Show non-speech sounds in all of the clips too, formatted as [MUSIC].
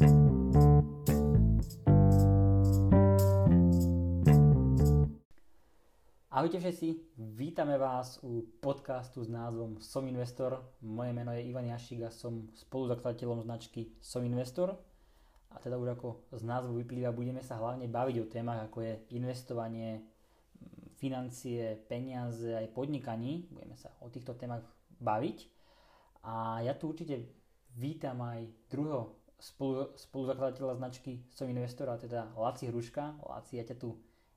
Ahojte všetci, vítame vás u podcastu s názvom Som investor. Moje meno je Ivan Jašik a som spoluzakladateľom značky Som investor. A teda už ako z názvu vyplýva, budeme sa hlavne baviť o témach ako je investovanie, financie, peniaze, aj podnikaní. Budeme sa o týchto témach baviť. A ja tu určite vítam aj druhého spolu, spoluzakladateľa značky Som investor, a teda Laci Hruška. Laci, ja ťa tu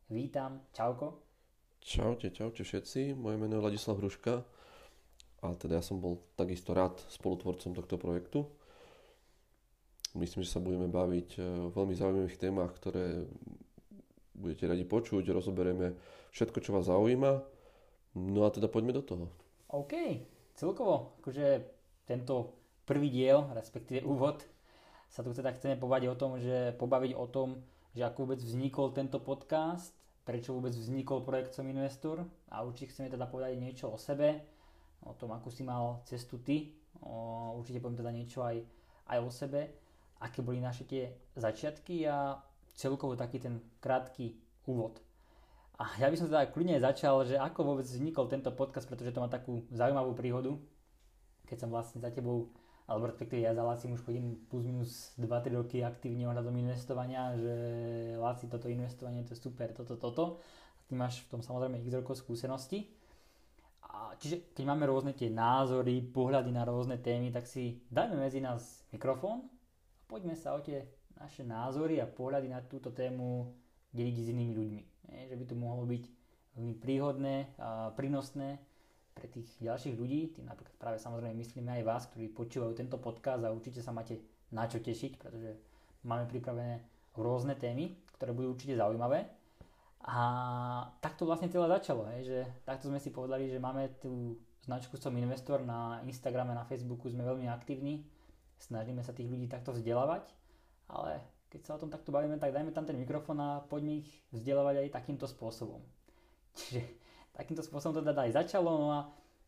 vítam. Čauko. Čaute, čaute všetci, moje meno je Ladislav Hruška a teda ja som bol takisto rád spolutvorcom tohto projektu. Myslím, že sa budeme baviť o veľmi zaujímavých témach, ktoré budete radi počuť, rozoberieme všetko, čo vás zaujíma. No a teda poďme do toho. OK, celkovo, akože tento prvý diel, respektíve úvod, sa tu teda chceme pobaviť o tom, že pobaviť o tom, že ako vôbec vznikol tento podcast, prečo vôbec vznikol projekt Som investor a určite chceme teda povedať niečo o sebe, o tom, akú si mal cestu ty, o, určite poviem teda niečo aj, aj o sebe, aké boli naše tie začiatky a celkovo taký ten krátky úvod. A ja by som teda kľudne začal, že ako vôbec vznikol tento podcast, pretože to má takú zaujímavú príhodu, keď som vlastne za tebou alebo respektíve ja za Lacim už chodím plus minus 2-3 roky aktívne ohľadom investovania, že Laci toto investovanie to je super, toto, toto. A ty máš v tom samozrejme x rokov skúsenosti. A čiže keď máme rôzne tie názory, pohľady na rôzne témy, tak si dajme medzi nás mikrofón a poďme sa o tie naše názory a pohľady na túto tému deliť s inými ľuďmi. Je, že by to mohlo byť veľmi príhodné, a prínosné pre tých ďalších ľudí, tým napríklad práve samozrejme myslíme aj vás, ktorí počúvajú tento podcast a určite sa máte na čo tešiť, pretože máme pripravené rôzne témy, ktoré budú určite zaujímavé. A takto vlastne celé začalo, hej, že takto sme si povedali, že máme tú značku Som investor na Instagrame, na Facebooku sme veľmi aktívni, snažíme sa tých ľudí takto vzdelávať, ale keď sa o tom takto bavíme, tak dajme tam ten mikrofón a poďme ich vzdelávať aj takýmto spôsobom. [LAUGHS] Čiže takýmto spôsobom to teda aj začalo. No a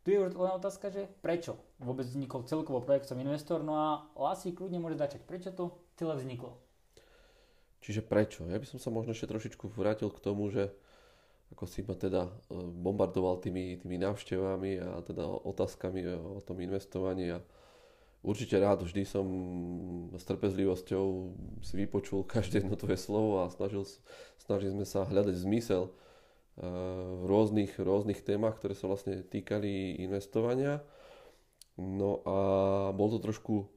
tu je len otázka, že prečo vôbec vznikol celkovo projekt Som investor. No a Lasi kľudne môže začať. Prečo to celé vzniklo? Čiže prečo? Ja by som sa možno ešte trošičku vrátil k tomu, že ako si ma teda e, bombardoval tými, tými návštevami a teda otázkami o tom investovaní a určite rád, vždy som s trpezlivosťou si vypočul [LAUGHS] každé jedno tvoje slovo a snažil, snažili sme sa hľadať zmysel v rôznych, rôznych témach, ktoré sa vlastne týkali investovania. No a bol to trošku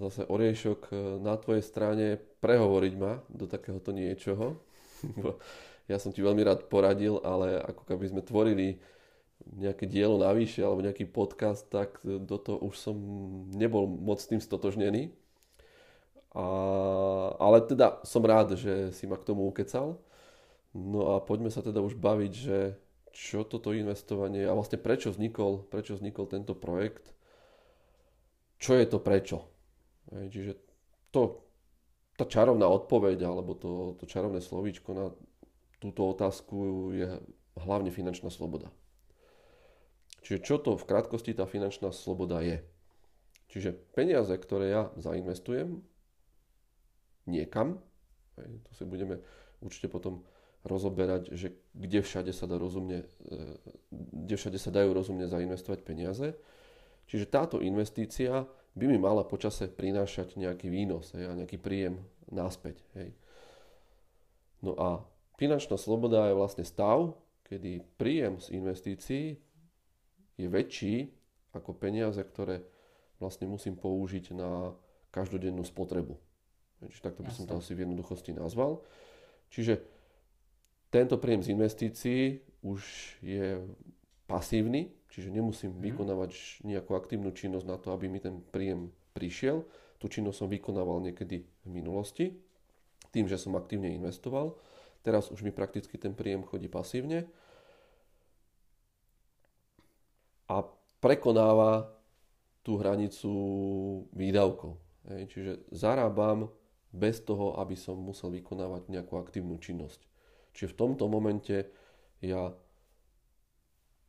zase oriešok na tvojej strane prehovoriť ma do takéhoto niečoho. [LAUGHS] ja som ti veľmi rád poradil, ale ako keby sme tvorili nejaké dielo navyše alebo nejaký podcast, tak do toho už som nebol moc s tým stotožnený. A, ale teda som rád, že si ma k tomu ukecal. No a poďme sa teda už baviť, že čo toto investovanie a vlastne prečo vznikol, prečo vznikol tento projekt, čo je to prečo. Hej, čiže to, tá čarovná odpoveď alebo to, to čarovné slovíčko na túto otázku je hlavne finančná sloboda. Čiže čo to v krátkosti tá finančná sloboda je? Čiže peniaze, ktoré ja zainvestujem niekam, hej, to si budeme určite potom rozoberať, že kde všade sa dá rozumne, e, kde všade sa dajú rozumne zainvestovať peniaze. Čiže táto investícia by mi mala počase prinášať nejaký výnos hej, a nejaký príjem náspäť. Hej. No a finančná sloboda je vlastne stav, kedy príjem z investícií je väčší ako peniaze, ktoré vlastne musím použiť na každodennú spotrebu. Čiže takto by Jasne. som to asi v jednoduchosti nazval. Čiže tento príjem z investícií už je pasívny, čiže nemusím mm. vykonávať nejakú aktívnu činnosť na to, aby mi ten príjem prišiel. Tú činnosť som vykonával niekedy v minulosti, tým, že som aktívne investoval. Teraz už mi prakticky ten príjem chodí pasívne a prekonáva tú hranicu výdavkov. Čiže zarábam bez toho, aby som musel vykonávať nejakú aktívnu činnosť. Čiže v tomto momente ja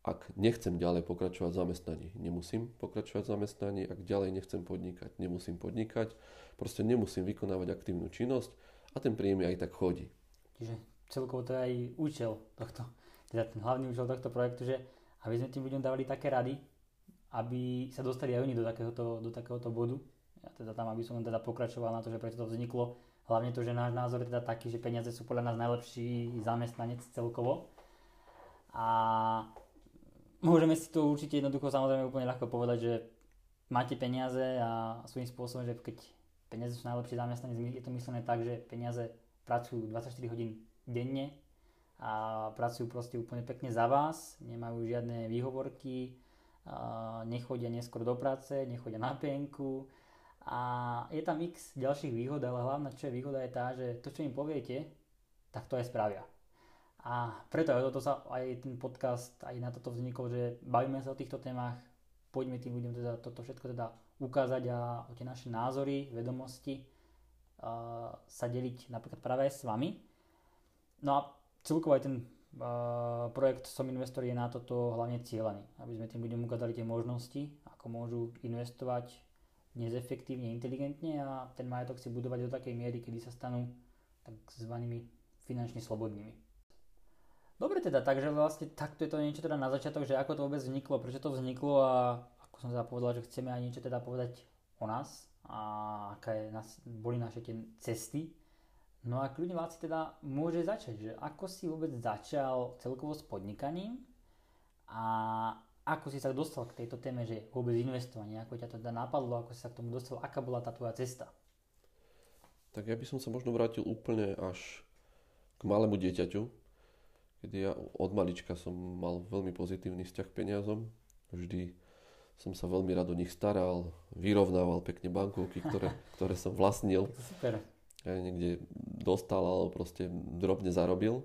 ak nechcem ďalej pokračovať v zamestnaní, nemusím pokračovať v zamestnaní, ak ďalej nechcem podnikať, nemusím podnikať, proste nemusím vykonávať aktívnu činnosť a ten príjem aj tak chodí. Čiže celkovo to je aj účel tohto, teda ten hlavný účel tohto projektu, že aby sme tým ľuďom dávali také rady, aby sa dostali aj oni do takéhoto, do takéhoto bodu. Ja teda tam, aby som teda pokračoval na to, že prečo to vzniklo. Hlavne to, že náš názor je teda taký, že peniaze sú podľa nás najlepší zamestnanec celkovo. A môžeme si to určite jednoducho samozrejme úplne ľahko povedať, že máte peniaze a svojím spôsobom, že keď peniaze sú najlepší zamestnanec, je to myslené tak, že peniaze pracujú 24 hodín denne a pracujú proste úplne pekne za vás, nemajú žiadne výhovorky, nechodia neskôr do práce, nechodia na penku a je tam x ďalších výhod, ale hlavná čo je výhoda je tá, že to čo im poviete, tak to aj spravia. A preto aj toto sa aj ten podcast aj na toto vznikol, že bavíme sa o týchto témach, poďme tým ľuďom teda toto všetko teda ukázať a o tie naše názory, vedomosti uh, sa deliť napríklad práve aj s vami. No a celkovo aj ten uh, projekt Som investor je na toto hlavne cieľaný, aby sme tým ľuďom ukázali tie možnosti, ako môžu investovať nezefektívne, inteligentne a ten majetok si budovať do takej miery, kedy sa stanú takzvanými finančne slobodnými. Dobre teda, takže vlastne takto je to niečo teda na začiatok, že ako to vôbec vzniklo, prečo to vzniklo a ako som teda povedal, že chceme aj niečo teda povedať o nás a aké nás, boli naše tie cesty. No a kľudne vás teda môže začať, že ako si vôbec začal celkovo s podnikaním a ako si sa dostal k tejto téme, že vôbec investovanie, ako ťa to teda napadlo, ako si sa k tomu dostal, aká bola tá tvoja cesta? Tak ja by som sa možno vrátil úplne až k malému dieťaťu, kedy ja od malička som mal veľmi pozitívny vzťah k peniazom. Vždy som sa veľmi rád o nich staral, vyrovnával pekne bankovky, ktoré, [LAUGHS] ktoré som vlastnil. Super. Ja niekde dostal alebo proste drobne zarobil.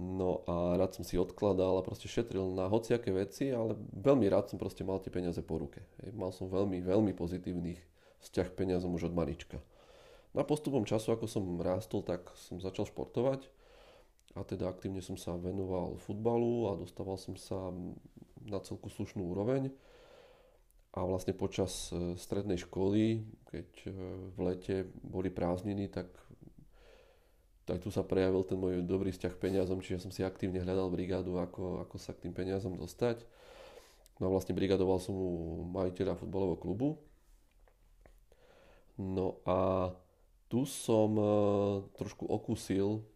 No a rád som si odkladal a proste šetril na hociaké veci, ale veľmi rád som proste mal tie peniaze po ruke. Mal som veľmi, veľmi pozitívny vzťah k peniazom už od malička. Na postupom času, ako som rástol, tak som začal športovať a teda aktívne som sa venoval futbalu a dostával som sa na celku slušnú úroveň. A vlastne počas e, strednej školy, keď e, v lete boli prázdniny, tak, tak tu sa prejavil ten môj dobrý vzťah k peniazom, čiže som si aktívne hľadal brigádu, ako, ako sa k tým peniazom dostať. No a vlastne brigadoval som u majiteľa futbalového klubu. No a tu som e, trošku okúsil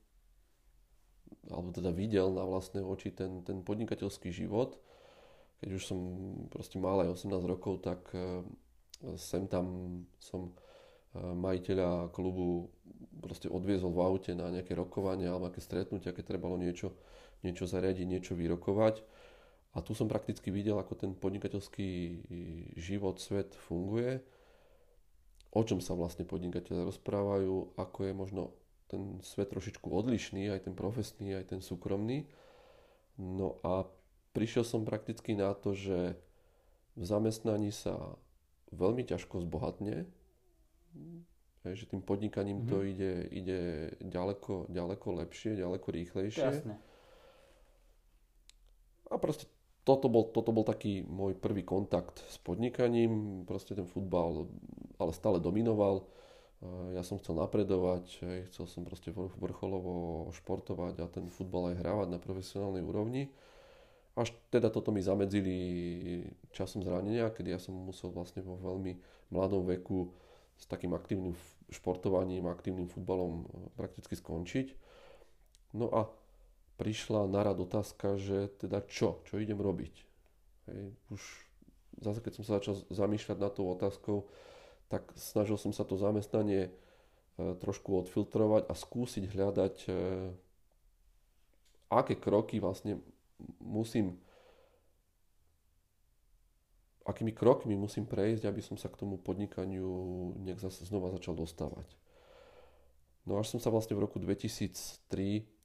alebo teda videl na vlastné oči ten, ten podnikateľský život. Keď už som proste mal aj 18 rokov, tak e, sem tam som majiteľa klubu proste odviezol v aute na nejaké rokovanie alebo nejaké stretnutia, keď trebalo niečo, niečo zariadiť, niečo vyrokovať. A tu som prakticky videl, ako ten podnikateľský život, svet funguje, o čom sa vlastne podnikateľe rozprávajú, ako je možno ten svet trošičku odlišný, aj ten profesný, aj ten súkromný. No a prišiel som prakticky na to, že v zamestnaní sa veľmi ťažko zbohatne, že tým podnikaním mm-hmm. to mhm. ide, ide ďaleko, ďaleko lepšie, ďaleko rýchlejšie. Jasne. A proste toto bol, toto bol taký môj prvý kontakt s podnikaním, proste ten futbal ale stále dominoval ja som chcel napredovať, chcel som proste vrcholovo športovať a ten futbal aj hrávať na profesionálnej úrovni. Až teda toto mi zamedzili časom zranenia, kedy ja som musel vlastne vo veľmi mladom veku s takým aktívnym športovaním, aktívnym futbalom e, prakticky skončiť. No a prišla na rad otázka, že teda čo, čo idem robiť. Hej, už zase keď som sa začal zamýšľať nad tou otázkou, tak snažil som sa to zamestnanie e, trošku odfiltrovať a skúsiť hľadať, e, aké kroky vlastne musím, akými krokmi musím prejsť, aby som sa k tomu podnikaniu nejak zase znova začal dostávať. No až som sa vlastne v roku 2003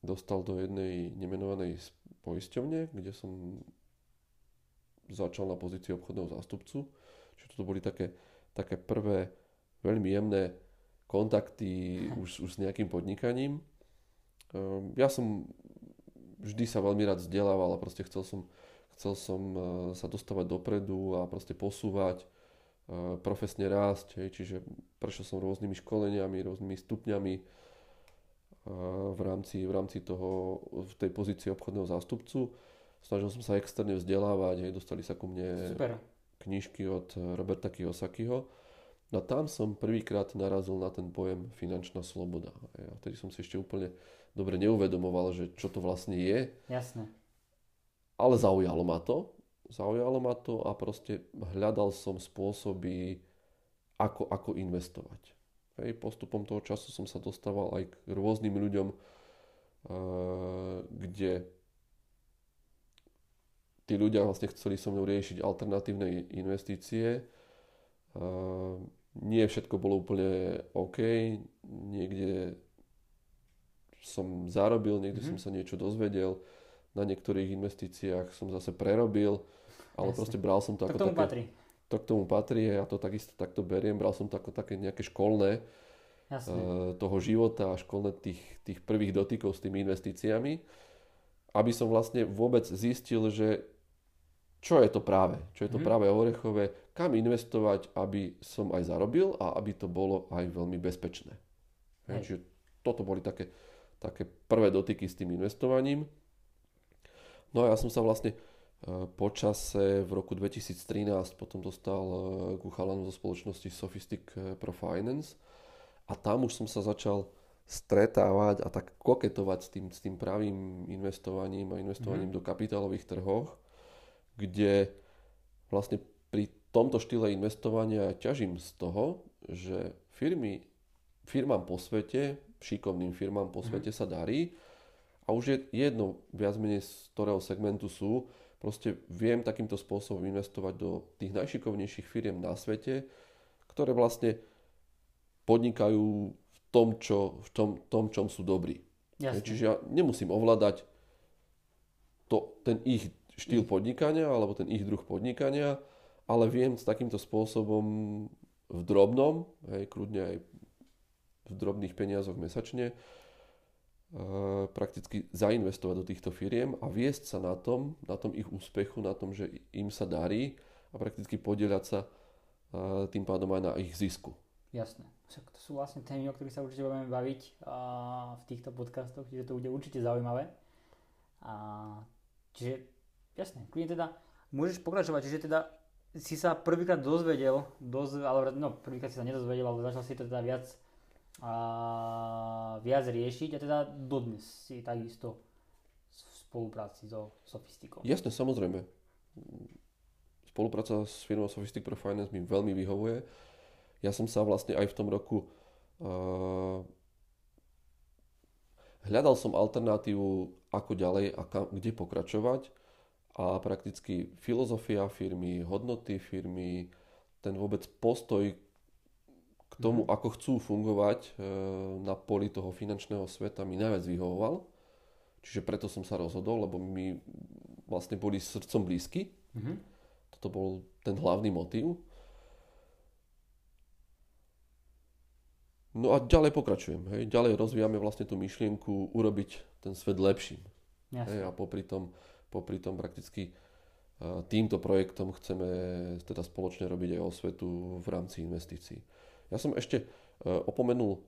dostal do jednej nemenovanej poisťovne, kde som začal na pozícii obchodného zástupcu. Čiže to boli také také prvé veľmi jemné kontakty už, už s nejakým podnikaním. Ehm, ja som vždy sa veľmi rád vzdelával a proste chcel som, chcel som uh, sa dostávať dopredu a proste posúvať, uh, profesne rásť, hej, čiže prešiel som rôznymi školeniami, rôznymi stupňami uh, v rámci, v rámci toho, v tej pozícii obchodného zástupcu. Snažil som sa externe vzdelávať, hej, dostali sa ku mne Super. knižky od Roberta Kiyosakiho. No tam som prvýkrát narazil na ten pojem finančná sloboda. A vtedy som si ešte úplne dobre neuvedomoval, že čo to vlastne je. Jasné. Ale zaujalo ma to. Zaujalo ma to a proste hľadal som spôsoby, ako, ako investovať. Hej, postupom toho času som sa dostával aj k rôznym ľuďom, uh, kde tí ľudia vlastne chceli so mnou riešiť alternatívne investície. Uh, nie všetko bolo úplne OK, niekde som zarobil, niekde mm-hmm. som sa niečo dozvedel, na niektorých investíciách som zase prerobil, ale Jasne. proste bral som to, to ako k tomu také... patrí. To k tomu patrí a ja to takisto takto beriem, bral som to ako také nejaké školné Jasne. uh, toho života a školné tých, tých prvých dotykov s tými investíciami, aby som vlastne vôbec zistil, že čo je to práve, čo je to mm. práve orechové, kam investovať, aby som aj zarobil a aby to bolo aj veľmi bezpečné. Hej. Čiže toto boli také, také prvé dotyky s tým investovaním. No a ja som sa vlastne e, počase v roku 2013 potom dostal e, ku chalanu zo spoločnosti Sophistic e, Pro Finance a tam už som sa začal stretávať a tak koketovať s tým, s tým pravým investovaním a investovaním mm. do kapitálových trhoch kde vlastne pri tomto štýle investovania ťažím z toho, že firmy, firmám po svete, šikovným firmám po mhm. svete sa darí a už je jedno viac menej z ktorého segmentu sú, proste viem takýmto spôsobom investovať do tých najšikovnejších firiem na svete, ktoré vlastne podnikajú v tom, čo, v tom, tom čom sú dobrí. Jasne. Čiže ja nemusím ovládať to, ten ich štýl podnikania alebo ten ich druh podnikania, ale viem s takýmto spôsobom v drobnom, hej, kľudne aj v drobných peniazoch mesačne, prakticky zainvestovať do týchto firiem a viesť sa na tom, na tom ich úspechu, na tom, že im sa darí a prakticky podieľať sa uh, tým pádom aj na ich zisku. Jasné. To sú vlastne témy, o ktorých sa určite budeme baviť uh, v týchto podcastoch, čiže to bude určite zaujímavé. A, čiže Jasne, kľudne teda môžeš pokračovať, čiže teda si sa prvýkrát dozvedel, dozve, ale no prvýkrát si sa nedozvedel, ale začal si teda viac, a, viac riešiť a teda dodnes si takisto v spolupráci so Sofistikou. Jasne, samozrejme. Spolupráca s firmou Sophistic Pro Finance mi veľmi vyhovuje. Ja som sa vlastne aj v tom roku uh, hľadal som alternatívu, ako ďalej a kam, kde pokračovať a prakticky filozofia firmy, hodnoty firmy, ten vôbec postoj k tomu, mm. ako chcú fungovať e, na poli toho finančného sveta mi najviac vyhovoval. Čiže preto som sa rozhodol, lebo mi vlastne boli srdcom blízky. Mm-hmm. Toto bol ten hlavný motív. No a ďalej pokračujem. Hej. Ďalej rozvíjame vlastne tú myšlienku urobiť ten svet lepším. Hej, a popri tom popri tom prakticky týmto projektom chceme teda spoločne robiť aj osvetu v rámci investícií. Ja som ešte e, opomenul e,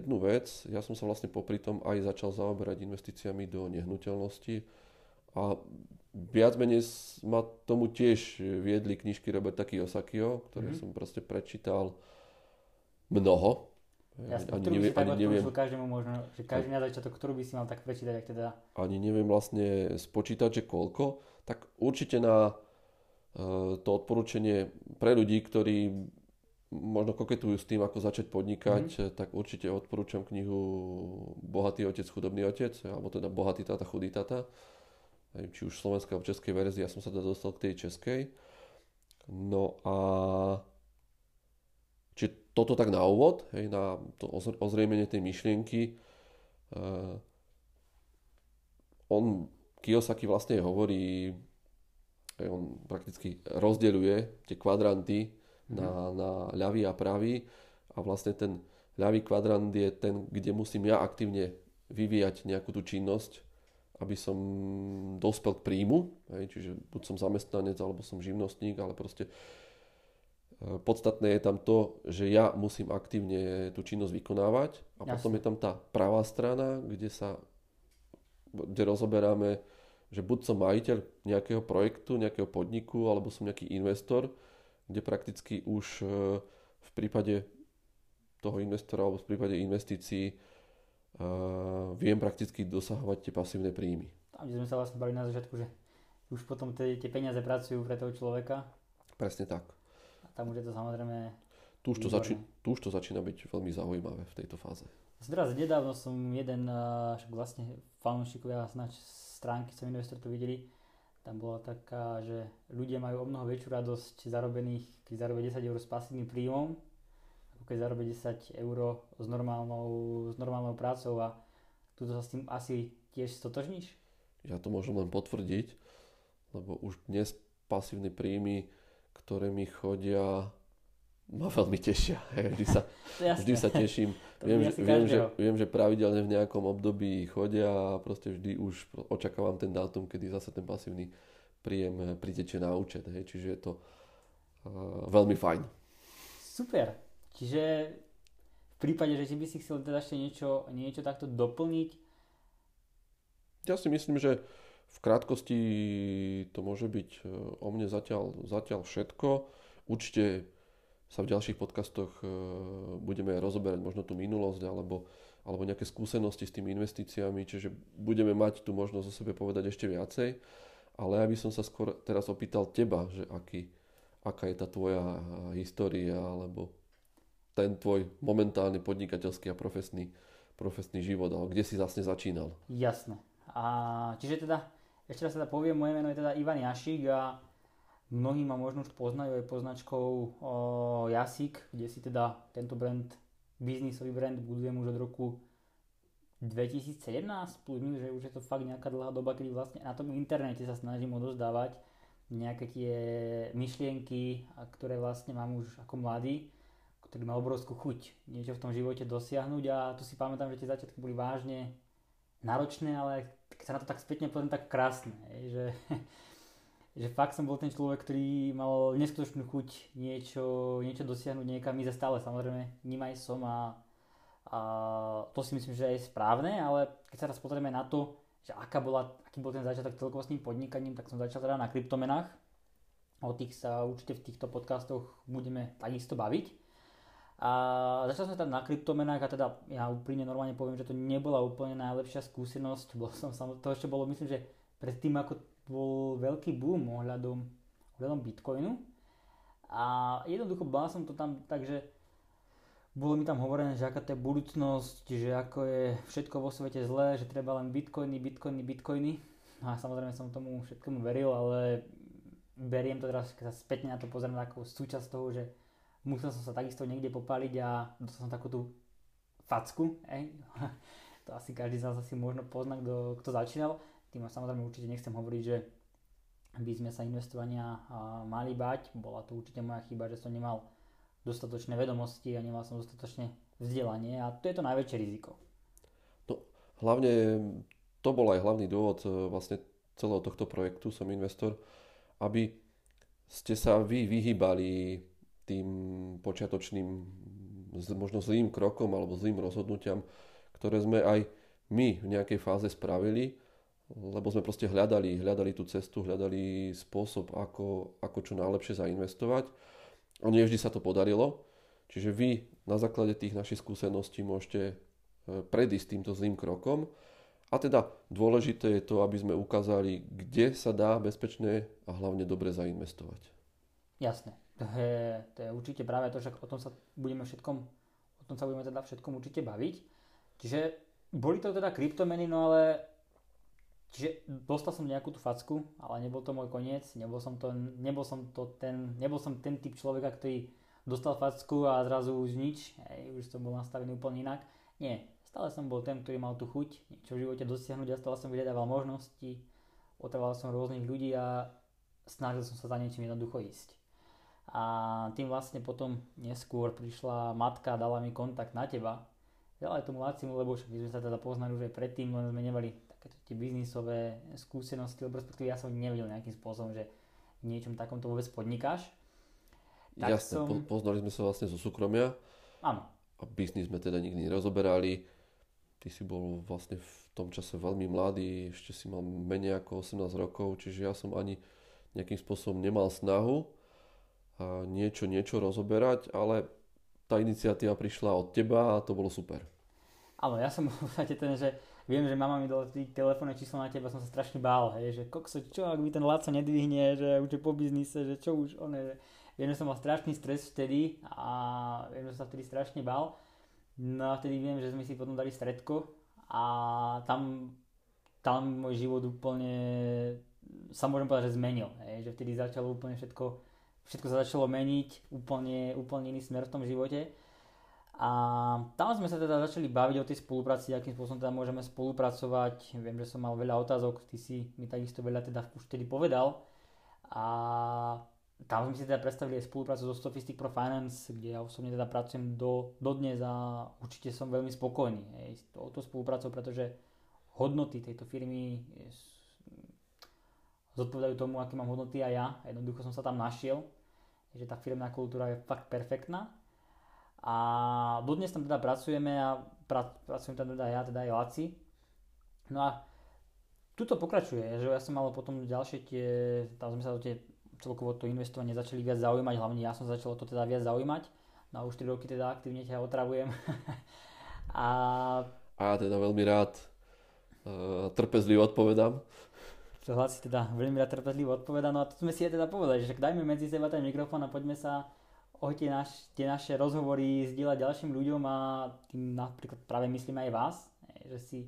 jednu vec. Ja som sa vlastne popri tom aj začal zaoberať investíciami do nehnuteľnosti a viac menej ma tomu tiež viedli knižky Roberta Kiyosakio, ktoré mm-hmm. som proste prečítal mnoho. Jasne, ani neviem, ani neviem, každému možno, že každý na začiatok, ktorú by si mal tak prečítať, ak teda... Ani neviem vlastne spočítať, že koľko, tak určite na to odporúčanie pre ľudí, ktorí možno koketujú s tým, ako začať podnikať, mm-hmm. tak určite odporúčam knihu Bohatý otec, chudobný otec, alebo teda Bohatý tata, chudý tata. Či už slovenská alebo českej verzii, ja som sa teda dostal k tej českej. No a Čiže toto tak na úvod, hej, na to ozriemenie tej myšlienky. Uh, on, Kiyosaki vlastne hovorí, hej, on prakticky rozdeľuje tie kvadranty. Na, na ľavý a pravý. A vlastne ten ľavý kvadrant je ten, kde musím ja aktívne vyvíjať nejakú tú činnosť, aby som dospel k príjmu, hej, čiže buď som zamestnanec, alebo som živnostník, ale proste e, podstatné je tam to, že ja musím aktívne tú činnosť vykonávať. A Jasne. potom je tam tá pravá strana, kde sa kde rozoberáme, že buď som majiteľ nejakého projektu, nejakého podniku, alebo som nejaký investor, kde prakticky už e, v prípade toho investora alebo v prípade investícií uh, viem prakticky dosahovať tie pasívne príjmy. Tam sme sa vlastne bali na začiatku, že už potom tie, tie peniaze pracujú pre toho človeka. Presne tak. A tam už je to samozrejme... Tu už to, začí, tu už to začína byť veľmi zaujímavé v tejto fáze. Teraz nedávno som jeden, však vlastne fanúšikovia snáď stránky som investor to videli, tam bola taká, že ľudia majú o mnoho väčšiu radosť zarobených, keď zarobia 10 eur s pasívnym príjmom, ako keď zarobia 10 eur s normálnou, s normálnou prácou a tu sa s tým asi tiež stotožníš? Ja to môžem len potvrdiť, lebo už dnes pasívne príjmy, ktoré mi chodia ma veľmi tešia. [LAUGHS] Vždy sa, vždy sa teším. viem, že, viem, že, viem, že pravidelne v nejakom období chodia a proste vždy už očakávam ten dátum, kedy zase ten pasívny príjem eh, pritečie na účet. Hej. Čiže je to uh, veľmi fajn. Super. Čiže v prípade, že by si chcel teda ešte niečo, niečo takto doplniť? Ja si myslím, že v krátkosti to môže byť eh, o mne zatiaľ, zatiaľ všetko. Určite sa v ďalších podcastoch e, budeme rozoberať možno tú minulosť alebo, alebo nejaké skúsenosti s tými investíciami, čiže budeme mať tu možnosť o sebe povedať ešte viacej. Ale aby som sa skôr teraz opýtal teba, že aký, aká je tá tvoja história alebo ten tvoj momentálny podnikateľský a profesný, profesný život, alebo kde si vlastne začínal. Jasné. A čiže teda, ešte raz teda poviem, moje meno je teda Ivan Jašík a Mnohí ma možno už poznajú aj poznačkou Jasik, kde si teda tento brand, biznisový brand budujem už od roku 2017, plus minus, že už je to fakt nejaká dlhá doba, kedy vlastne na tom internete sa snažím odozdávať nejaké tie myšlienky, ktoré vlastne mám už ako mladý, ktorý má obrovskú chuť niečo v tom živote dosiahnuť. A tu si pamätám, že tie začiatky boli vážne náročné, ale keď sa na to tak spätne poviem, tak krásne, že [LAUGHS] že fakt som bol ten človek, ktorý mal neskutočnú chuť niečo, niečo dosiahnuť niekam ísť stále samozrejme ním som a, a to si myslím, že je správne, ale keď sa raz pozrieme na to, že aká bola, aký bol ten začiatok celkovo s tým podnikaním, tak som začal teda na kryptomenách. O tých sa určite v týchto podcastoch budeme takisto baviť. A začal som teda na kryptomenách a teda ja úprimne normálne poviem, že to nebola úplne najlepšia skúsenosť. Bol som, to ešte bolo myslím, že predtým ako bol veľký boom ohľadom, ohľadom Bitcoinu. A jednoducho bol som to tam tak, že bolo mi tam hovorené, že aká to je budúcnosť, že ako je všetko vo svete zlé, že treba len bitcoiny, bitcoiny, bitcoiny. A samozrejme som tomu všetkomu veril, ale beriem to teraz, keď sa spätne na to pozriem ako súčasť toho, že musel som sa takisto niekde popaliť a dostal som takú tú facku, ej. [LAUGHS] to asi každý z nás asi možno pozná, kto, kto začínal. Tým samozrejme určite nechcem hovoriť, že by sme sa investovania mali bať. Bola to určite moja chyba, že som nemal dostatočné vedomosti a nemal som dostatočne vzdelanie a to je to najväčšie riziko. No, hlavne to bol aj hlavný dôvod e, vlastne celého tohto projektu Som investor, aby ste sa vy vyhýbali tým počiatočným možno zlým krokom alebo zlým rozhodnutiam, ktoré sme aj my v nejakej fáze spravili lebo sme proste hľadali, hľadali tú cestu, hľadali spôsob, ako, ako čo najlepšie zainvestovať. A nie vždy sa to podarilo. Čiže vy na základe tých našich skúseností môžete e, predísť týmto zlým krokom. A teda dôležité je to, aby sme ukázali, kde sa dá bezpečne a hlavne dobre zainvestovať. Jasné. To je, to je určite práve to, že o tom sa budeme všetkom, o tom sa budeme teda všetkom určite baviť. Čiže boli to teda kryptomeny, no ale Čiže dostal som nejakú tú facku, ale nebol to môj koniec, nebol som, to, nebol som, to ten, nebol som ten typ človeka, ktorý dostal facku a zrazu už nič, hej, už som bol nastavený úplne inak. Nie, stále som bol ten, ktorý mal tú chuť niečo v živote dosiahnuť a stále som vyhľadával možnosti, otrval som rôznych ľudí a snažil som sa za niečím jednoducho ísť. A tým vlastne potom neskôr prišla matka dala mi kontakt na teba. Ďalej tomu Lacimu, lebo však my sme sa teda poznali už aj predtým, len sme nemali takéto tie biznisové skúsenosti, lebo respektíve ja som nevedel nejakým spôsobom, že niečom takomto vôbec podnikáš. Tak Jasne, som... po, poznali sme sa vlastne zo súkromia. Áno. A biznis sme teda nikdy nerozoberali. Ty si bol vlastne v tom čase veľmi mladý, ešte si mal menej ako 18 rokov, čiže ja som ani nejakým spôsobom nemal snahu a niečo, niečo rozoberať, ale tá iniciatíva prišla od teba a to bolo super. Áno, ja som v podstate ten, že viem, že mama mi dala telefónne číslo na teba, som sa strašne bál, hej, že kokso, čo ak mi ten Laco nedvihne, že už je po biznise, že čo už, on je, že viem, že som mal strašný stres vtedy a viem, že sa vtedy strašne bál. No a vtedy viem, že sme si potom dali stredko a tam, tam môj život úplne sa môžem povedať, že zmenil. Hej, že vtedy začalo úplne všetko, všetko sa začalo meniť, úplne, úplne iný smer v tom živote. A tam sme sa teda začali baviť o tej spolupráci, akým spôsobom teda môžeme spolupracovať. Viem, že som mal veľa otázok, ty si mi takisto veľa teda už vtedy povedal. A tam sme si teda predstavili aj spoluprácu so Sophistic Pro Finance, kde ja osobne teda pracujem do, do a určite som veľmi spokojný hej, s touto spoluprácou, pretože hodnoty tejto firmy zodpovedajú tomu, aké mám hodnoty aj ja. Jednoducho som sa tam našiel, že tá firmná kultúra je fakt perfektná a dodnes tam teda pracujeme a pra, pracujem tam teda ja, teda aj Laci. No a tuto pokračuje, že ja som mal potom ďalšie tie, tam sme sa do tie celkovo to investovanie začali viac zaujímať, hlavne ja som začal to teda viac zaujímať. No a už 3 roky teda aktívne ťa otravujem. [LAUGHS] a... a teda veľmi rád uh, trpezlivo odpovedám. Hlasí teda veľmi rád trpezlivo odpovedám. No a to sme si aj teda povedali, že dajme medzi seba ten mikrofón a poďme sa o tie, naš, tie naše rozhovory zdieľať ďalším ľuďom a tým napríklad práve myslím aj vás, že si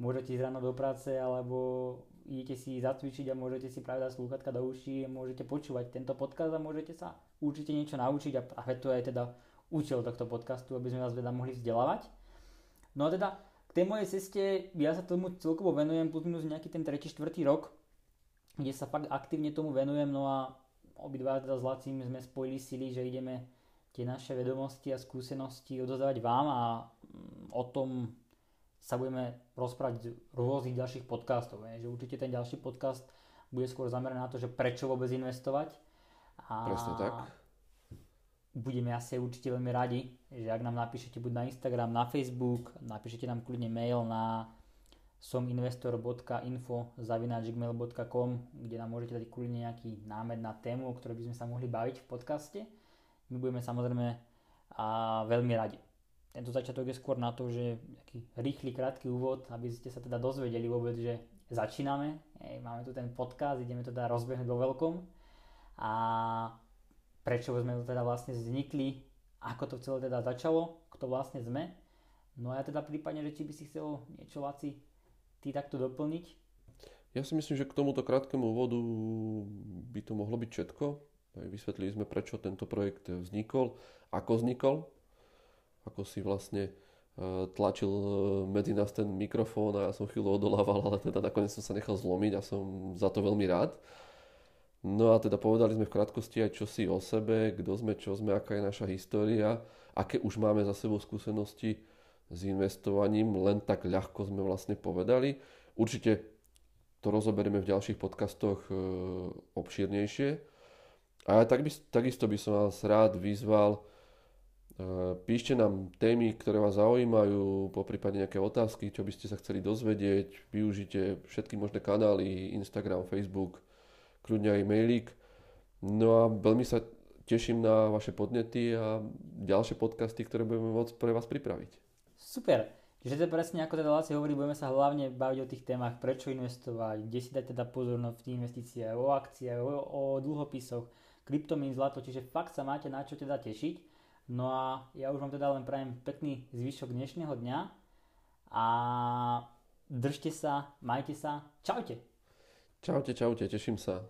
môžete ísť ráno do práce alebo idete si zacvičiť a môžete si práve dať slúchatka do uší môžete počúvať tento podcast a môžete sa určite niečo naučiť a práve to je teda účel tohto podcastu, aby sme vás teda mohli vzdelávať. No a teda k tej mojej ceste ja sa tomu celkovo venujem plus minus nejaký ten 3. 4. rok, kde sa fakt aktívne tomu venujem, no a obidva teda s Lacím sme spojili sily, že ideme tie naše vedomosti a skúsenosti odozdávať vám a mm, o tom sa budeme rozprávať v rôznych ďalších podcastov. Je. Že určite ten ďalší podcast bude skôr zameraný na to, že prečo vôbec investovať. A Presne tak. Budeme asi určite veľmi radi, že ak nám napíšete buď na Instagram, na Facebook, napíšete nám kľudne mail na sominvestor.info zavinačgmail.com, kde nám môžete dať kľudne nejaký námed na tému, o ktorej by sme sa mohli baviť v podcaste. My budeme samozrejme a veľmi radi. Tento začiatok je skôr na to, že taký rýchly, krátky úvod, aby ste sa teda dozvedeli vôbec, že začíname. Ej, máme tu ten podcast, ideme to teda rozbehnúť vo veľkom. A prečo sme teda vlastne vznikli, ako to celé teda začalo, kto vlastne sme. No a ja teda prípadne, že či by si chcel niečo Laci ty takto doplniť? Ja si myslím, že k tomuto krátkemu úvodu by to mohlo byť všetko. Vysvetlili sme, prečo tento projekt vznikol, ako vznikol, ako si vlastne e, tlačil e, medzi nás ten mikrofón a ja som chvíľu odolával, ale teda nakoniec som sa nechal zlomiť a som za to veľmi rád. No a teda povedali sme v krátkosti aj čo si o sebe, kto sme, čo sme, aká je naša história, aké už máme za sebou skúsenosti s investovaním, len tak ľahko sme vlastne povedali. Určite to rozoberieme v ďalších podcastoch e, obšírnejšie. A tak by, takisto by som vás rád vyzval, e, píšte nám témy, ktoré vás zaujímajú, poprípadne nejaké otázky, čo by ste sa chceli dozvedieť, využite všetky možné kanály, Instagram, Facebook, kľudne aj mailík. No a veľmi sa teším na vaše podnety a ďalšie podcasty, ktoré budeme môcť pre vás pripraviť. Super. Čiže to presne ako teda Laci hovorí, budeme sa hlavne baviť o tých témach, prečo investovať, kde si dať teda pozornosť v tých investíciách, o akciách, o, o dlhopisoch, kryptomín, zlato, čiže fakt sa máte na čo teda tešiť. No a ja už vám teda len prajem pekný zvyšok dnešného dňa a držte sa, majte sa, čaute. Čaute, čaute, teším sa.